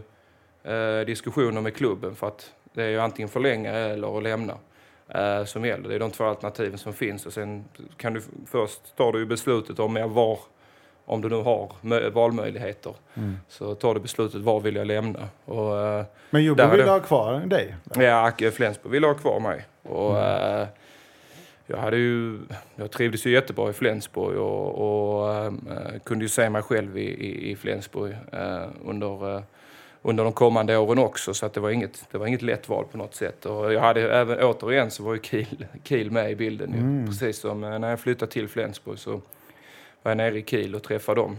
eh, diskussioner med klubben för att det är ju antingen förlänga eller att lämna eh, som gäller. Det är de två alternativen som finns och sen kan du först tar du beslutet om var, om du nu har mö- valmöjligheter, så tar du beslutet var vill jag lämna. Och, eh, Men Jobbo ville det. ha kvar dig? Ja, Flensburg ville ha kvar mig. Och, eh, jag, hade ju, jag trivdes ju jättebra i Flensburg och, och eh, kunde ju se mig själv i, i, i Flensburg eh, under, under de kommande åren också. Så att det, var inget, det var inget lätt val på något sätt. Och jag hade även, återigen så var ju Kiel, Kiel med i bilden. Ju. Precis som när jag flyttade till Flensburg så var jag nere i Kiel och träffade dem.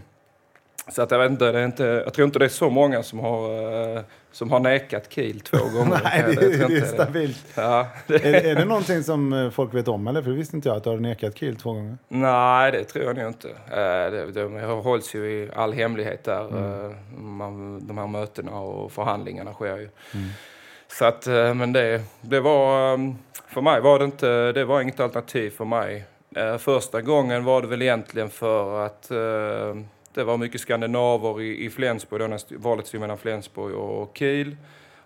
Så att jag, vet inte, det är inte, jag tror inte det är så många som har, eh, som har nekat Kiel två gånger. Nej, det, tror det är stabilt. Ja, är, är det någonting som eh, folk vet om eller? För det visste inte jag att du hade nekat Kiel två gånger. Nej, det tror jag nog inte. Eh, det- De hålls ju i all hemlighet där. Mm. man- De här mötena och förhandlingarna sker ju. Mm. Så att, men det, det var, för mig var det inte, det var inget alternativ för mig. Eh, Första gången var det väl egentligen för att eh, det var mycket skandinaver i, Flensburg, då när valet stod mellan Flensburg och Kiel.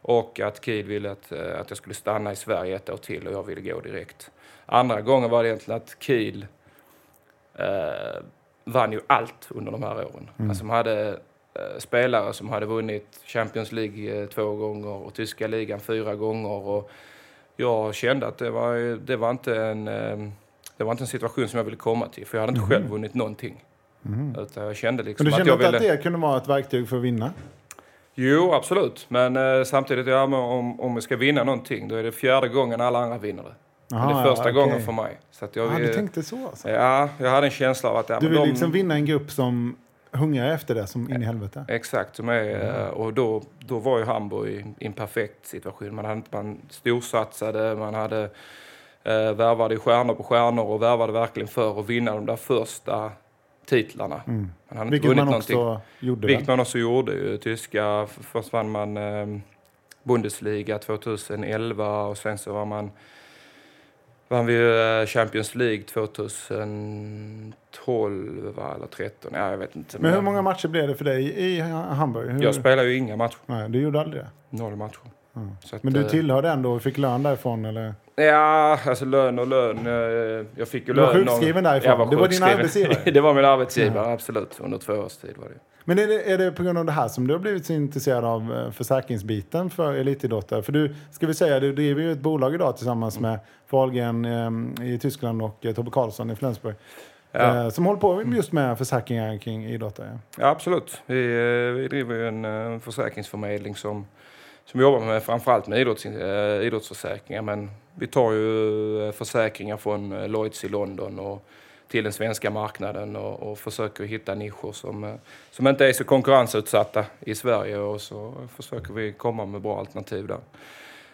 Och att Kiel ville att, eh, att jag skulle stanna i Sverige ett år till och jag ville gå direkt. Andra gången var det egentligen att Kiel eh, vann ju allt under de här åren. Alltså de hade spelare som hade vunnit Champions League två gånger och tyska ligan fyra gånger. Och jag kände att det var, det var, inte, en, det var inte en situation som jag ville komma till, för jag hade inte själv vunnit någonting. Utan jag kände liksom Men du att kände jag inte ville... att det kunde vara ett verktyg för att vinna? Jo, absolut. Men eh, samtidigt, ja, men om, om vi ska vinna någonting, då är det fjärde gången alla andra vinner det. Jaha, det är första ja, gången okej. för mig. Så att jag, Ja, vill- du tänkte så alltså? Ja, jag hade en känsla av att... Ja, Du vill de, liksom vinna en grupp som hungriga efter det som in i helvete. Exakt, som är, eh, och då, då var ju Hamburg i, i en perfekt situation. Man, hade, man storsatsade, man hade eh, värvade stjärnor på stjärnor och värvade verkligen för att vinna de där första titlarna. Man hade Mm. Vilket man också någonting. gjorde. Vilket man också gjorde. Tyska, först vann man eh, Bundesliga 2011 och sen så var man vann vi eh, Champions League 2012 va, eller 13. Ja, jag vet inte. Men hur många matcher blev det för dig i Hamburg? Hur... Jag spelar ju inga matcher. Nej, du gjorde aldrig det. Noll matcher. Så att, Men du eh, tillhörde ändå och fick lön därifrån eller? Ja, alltså lön och lön. eh, Jag fick ju Du var lön. sjukskriven därifrån? Jag var Det var din arbetsgivare? det var min arbetsgivare, absolut. Under två års tid var det. Men är det, är det på grund av det här som du har blivit så intresserad av eh, försäkringsbiten för elitidrottare? För du, ska vi säga, du driver ju ett bolag idag tillsammans med Fahlgren eh, i Tyskland och Tobbe Karlsson i Flensburg. Ja. Som håller på just med försäkringar kring idrottare. Ja, absolut. Vi, vi driver ju en försäkringsförmedling som, som jobbar med framförallt med idrotts, idrottsförsäkringar. Men vi tar ju eh, försäkringar från eh, Lloyds i London och till den svenska marknaden och, och försöker hitta nischer som, eh, som inte är så konkurrensutsatta i Sverige och så försöker vi komma med bra alternativ där.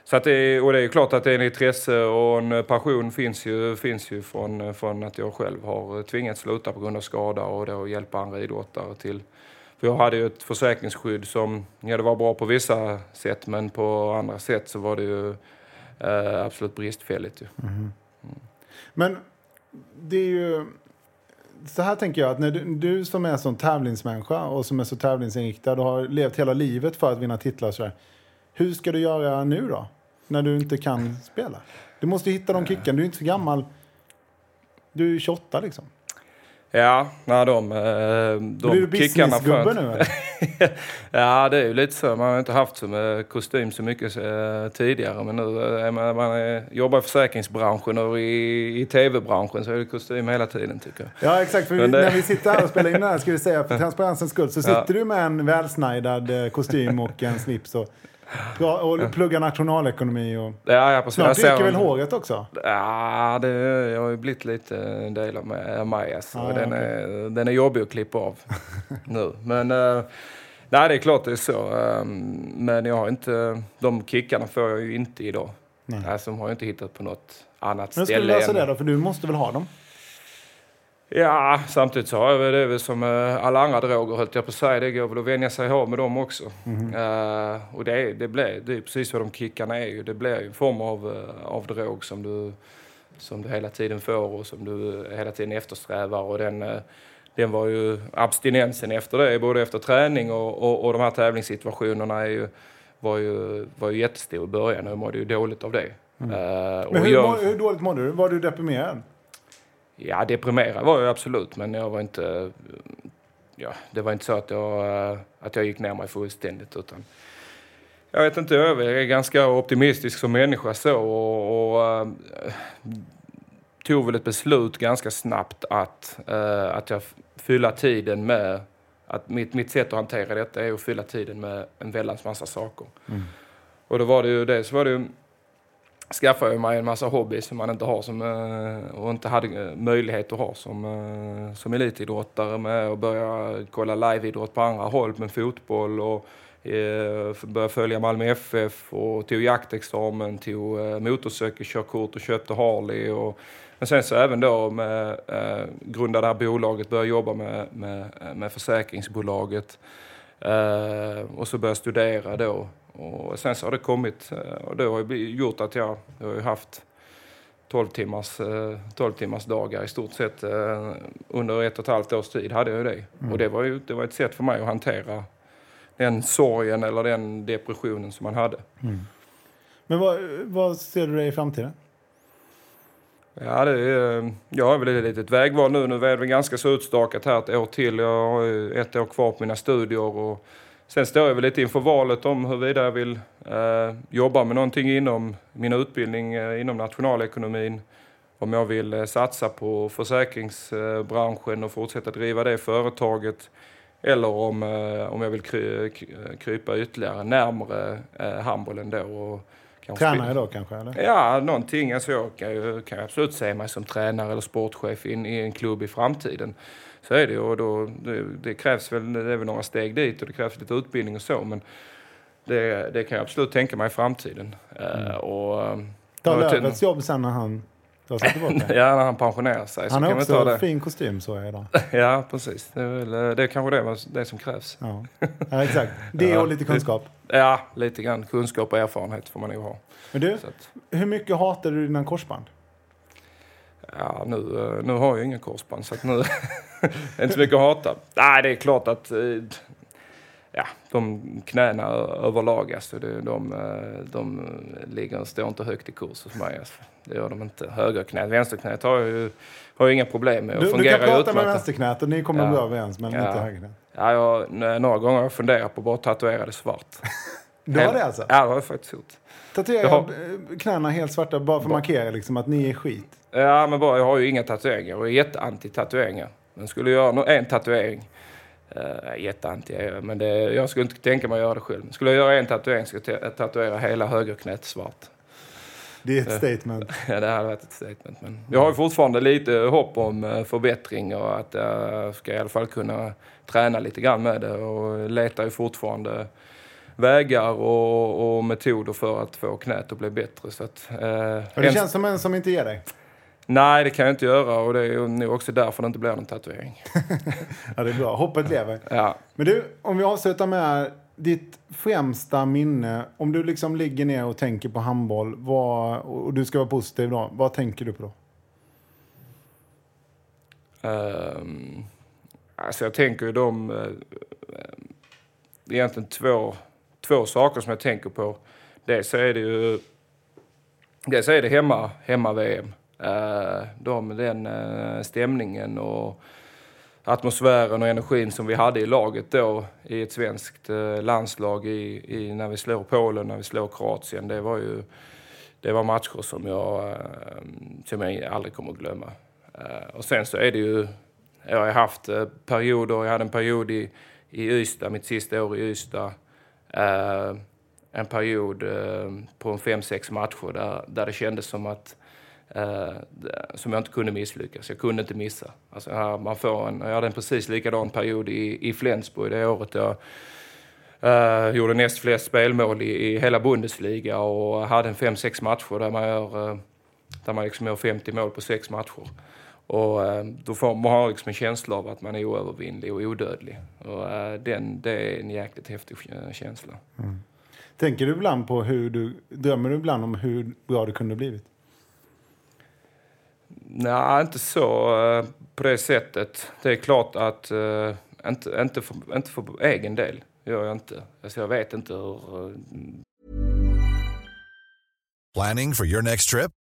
Så att det, och det är ju klart att det är en intresse och en passion finns ju, finns ju från, från att jag själv har tvingats sluta på grund av skada och då hjälpa andra idrottare till. För jag hade ju ett försäkringsskydd som, ja det var bra på vissa sätt men på andra sätt så var det ju eh, absolut bristfälligt ju. Men det är ju... Så här tänker jag att när du, du som är sån tävlingsmänniska och som är så tävlingsinriktad och har levt hela livet för att vinna titlar så där. Hur ska du göra nu då? När du inte kan spela? Du måste hitta de kickarna. Du är inte så gammal. Du är ju 28 liksom. Ja, nej, de, eh, Blir du de businessgubbe nu eller? Ja, det är ju lite så. Man har inte haft så med kostym så mycket eh, tidigare. Men nu eh, är man, man är, jobbar i försäkringsbranschen och i, i tv-branschen så är det kostym hela tiden tycker jag. Ja, exakt. För vi, det- när vi sitter här och spelar in det här ska vi säga för transparensens skull så sitter Ja. du med en välsnajdad eh, kostym och en slips och, och pluggar nationalekonomi och Ja, ja, precis. snart ser- ryker väl håret också? Ja, det jag har ju blivit lite en del av mig. alltså. Ja, den, okej. är, den är jobbig att klippa av nu. Men eh, nej, det är klart det är så. Eh, men jag har inte, de kickarna får jag ju inte idag. Nej. Alltså, de har jag inte hittat på något annat Men hur ska du ställe. lösa än- det då? För du måste väl ha dem? Ja, samtidigt så har jag väl det väl som eh, alla andra droger höll jag på att säga. Det går väl att vänja sig av med dem också. Eh, och det det, blir, det är precis vad de kickarna är ju. Det blir en form av, eh, av drog som du, som du hela tiden får och som du hela tiden eftersträvar. Och den, den var ju abstinensen efter det, både efter träning och, och, och de här tävlingssituationerna är ju, var, ju, var ju jättestor i början jag mådde ju dåligt av det. Eh, Men och hur, jag- hur dåligt mådde du? Var du deprimerad? Ja, deprimerad var jag absolut, men jag var inte... Ja, det var inte så att jag, eh, att jag gick ner mig fullständigt. Utan jag vet inte, jag är ganska optimistisk som människa så och, och eh, tog väl ett beslut ganska snabbt att, eh, att jag fylla tiden med... Att mitt, mitt sätt att hantera detta är att fylla tiden med en väldans massa saker. Och då var det ju det, så var det ju skaffade jag mig en massa hobbys som man inte har som, eh, och inte hade eh, möjlighet att ha som, eh, som elitidrottare med att börja kolla liveidrott på andra håll med fotboll och började börja följa Malmö FF och tog jaktexamen, tog motorcykelkörkort och köpte Harley. Och, men sen så även då med, eh, grundade det här bolaget, började jobba med, med, med försäkringsbolaget. Eh, och så började jag studera då. Och sen så har det kommit, eh, och det har gjort att jag, jag har haft 12 timmars, eh, 12 timmars dagar i stort sett. eh, Under ett och ett halvt års tid hade jag det. Och det var ju det var ett sätt för mig att hantera den sorgen eller den depressionen som man hade. Men vad, vad ser du dig i framtiden? Ja, det är, jag har väl ett litet vägval nu. Nu är det ganska så utstakat här ett år till. Jag har ett år kvar på mina studier. Och sen står jag väl lite inför valet om huruvida jag vill eh, jobba med någonting inom min utbildning eh, inom nationalekonomin. Om jag vill eh, satsa på försäkringsbranschen och fortsätta driva det företaget. Eller om, eh, om jag vill kry, krypa ytterligare närmare eh, handbollen då. Och kanske Tränare då kanske? Eller? Ja, någonting. Alltså jag kan ju, kan ju absolut se mig som tränare eller sportchef in, i en klubb i framtiden. Så är det och då, det, det krävs väl, det är väl några steg dit och det krävs lite utbildning och så men det, det kan jag absolut tänka mig i framtiden. Mm. och, Ta Lövets jobb sen när han drar sig tillbaka? ja, när han pensionerar sig. Han har också en fin kostym så är idag. ja, precis. Det är, väl, det är kanske det, det som krävs. Ja, ja exakt. Det och lite kunskap. Ja, lite grann kunskap och erfarenhet får man nog ha. Men du, hur mycket hatar du dina korsband? Ja, nu, eh, nu har jag inga korsband så nu är det inte så mycket att hata. Nej, det är klart att eh, ja, de knäna överlag, alltså, det, de, eh, de ligger, står inte högt i kurs hos mig. Alltså. Det gör de inte. Högerknät, vänsterknät har jag ju har jag inga problem med. Du, du kan prata med vänsterknät och ni kommer ja. bra överens, men ja. inte högerknät. Ja, jag, några gånger har jag funderat på att bara tatuera det svart. Du har det alltså? Ja, det har jag faktiskt gjort. Tatuera har... knäna helt svarta bara för att markera liksom, att ni är skit? Ja, men bara, jag har ju inga tatueringar och är jätteanti tatueringar. Men skulle jag göra en tatuering Uh, jätteanti men det, jag skulle inte tänka mig att göra det själv. Skulle jag göra en tatuering skulle jag tatuera hela högerknät svart. Det är ett statement. ja, det hade varit ett statement. Men jag har fortfarande lite hopp om förbättring och att jag ska i alla fall kunna träna lite grann med det och letar ju fortfarande vägar och, och metoder för att få knät att bli bättre. Så att, och det känns som en som inte ger dig? Nej, det kan jag inte göra och det är nog också därför det inte blir någon tatuering. ja, det är bra. Hoppet lever. Ja. Men du, om vi avslutar med ditt främsta minne. Om du liksom ligger ner och tänker på handboll vad, och du ska vara positiv då. Vad tänker du på då? Um, alltså jag tänker ju de... Uh, egentligen två, två saker som jag tänker på. Dels är det ju... Dels är det hemma, hemma-VM. Uh, eh, de, den uh, stämningen och atmosfären och energin som vi hade i laget då i ett svenskt uh, landslag i, i, när vi slår Polen, när vi slår Kroatien. Det var ju det var matcher som jag, som jag aldrig kommer att glömma. Och sen så är det ju, jag har haft perioder, jag hade en period i, i Ystad, mitt sista år i Ystad. Eh, en period eh, på en fem, sex matcher där, där det kändes som att eh, som jag inte kunde misslyckas. Jag kunde inte missa. Alltså, man får en, jag hade en precis likadan period i, i Flensburg det året. Jag uh, gjorde näst flest spelmål i, i hela Bundesliga och hade en fem, sex matcher där man gör, där man liksom gör 50 mål på sex matcher. Och då får man ha liksom en känsla av att man är oövervinnlig och odödlig. Och den, det är en jäkligt häftig känsla. Mm. Tänker du ibland på hur du, drömmer du ibland om hur bra det kunde blivit? Nej, inte så på det sättet. Det är klart att, inte, inte, för, inte för egen del, gör jag inte. Alltså jag vet inte hur... Planning for your next trip?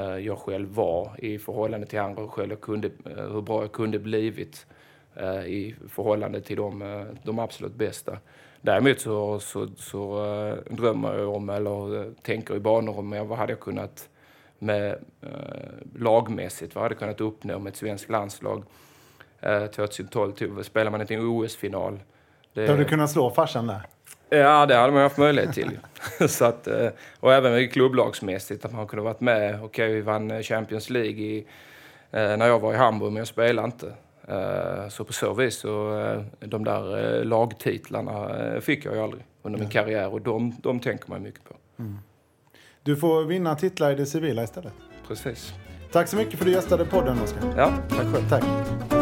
jag själv var i förhållande till andra och själv kunde, eh, hur bra jag kunde blivit eh, i förhållande till de, de absolut bästa. Däremot så, så, så drömmer jag om, eller tänker i banor om vad hade jag kunnat med eh, lagmässigt vad hade kunnat uppnå med ett svenskt landslag. Eh, 2012 tog, spelar man inte en OS-final. Det... Hade du kunnat slå farsan där? Ja, det hade man haft möjlighet till. så att, eh, och även klubblagsmässigt, att man kunde varit med. Okej, okay, vi vann Champions League i, eh, när jag var i Hamburg, men jag spelade inte. Eh, så på så vis, så de där lagtitlarna fick jag ju aldrig under min karriär och de, de tänker man mycket på. Mm. Du får vinna titlar i det civila istället. Precis. Tack så mycket för att du gästade podden, Oskar. Ja, tack själv. Tack.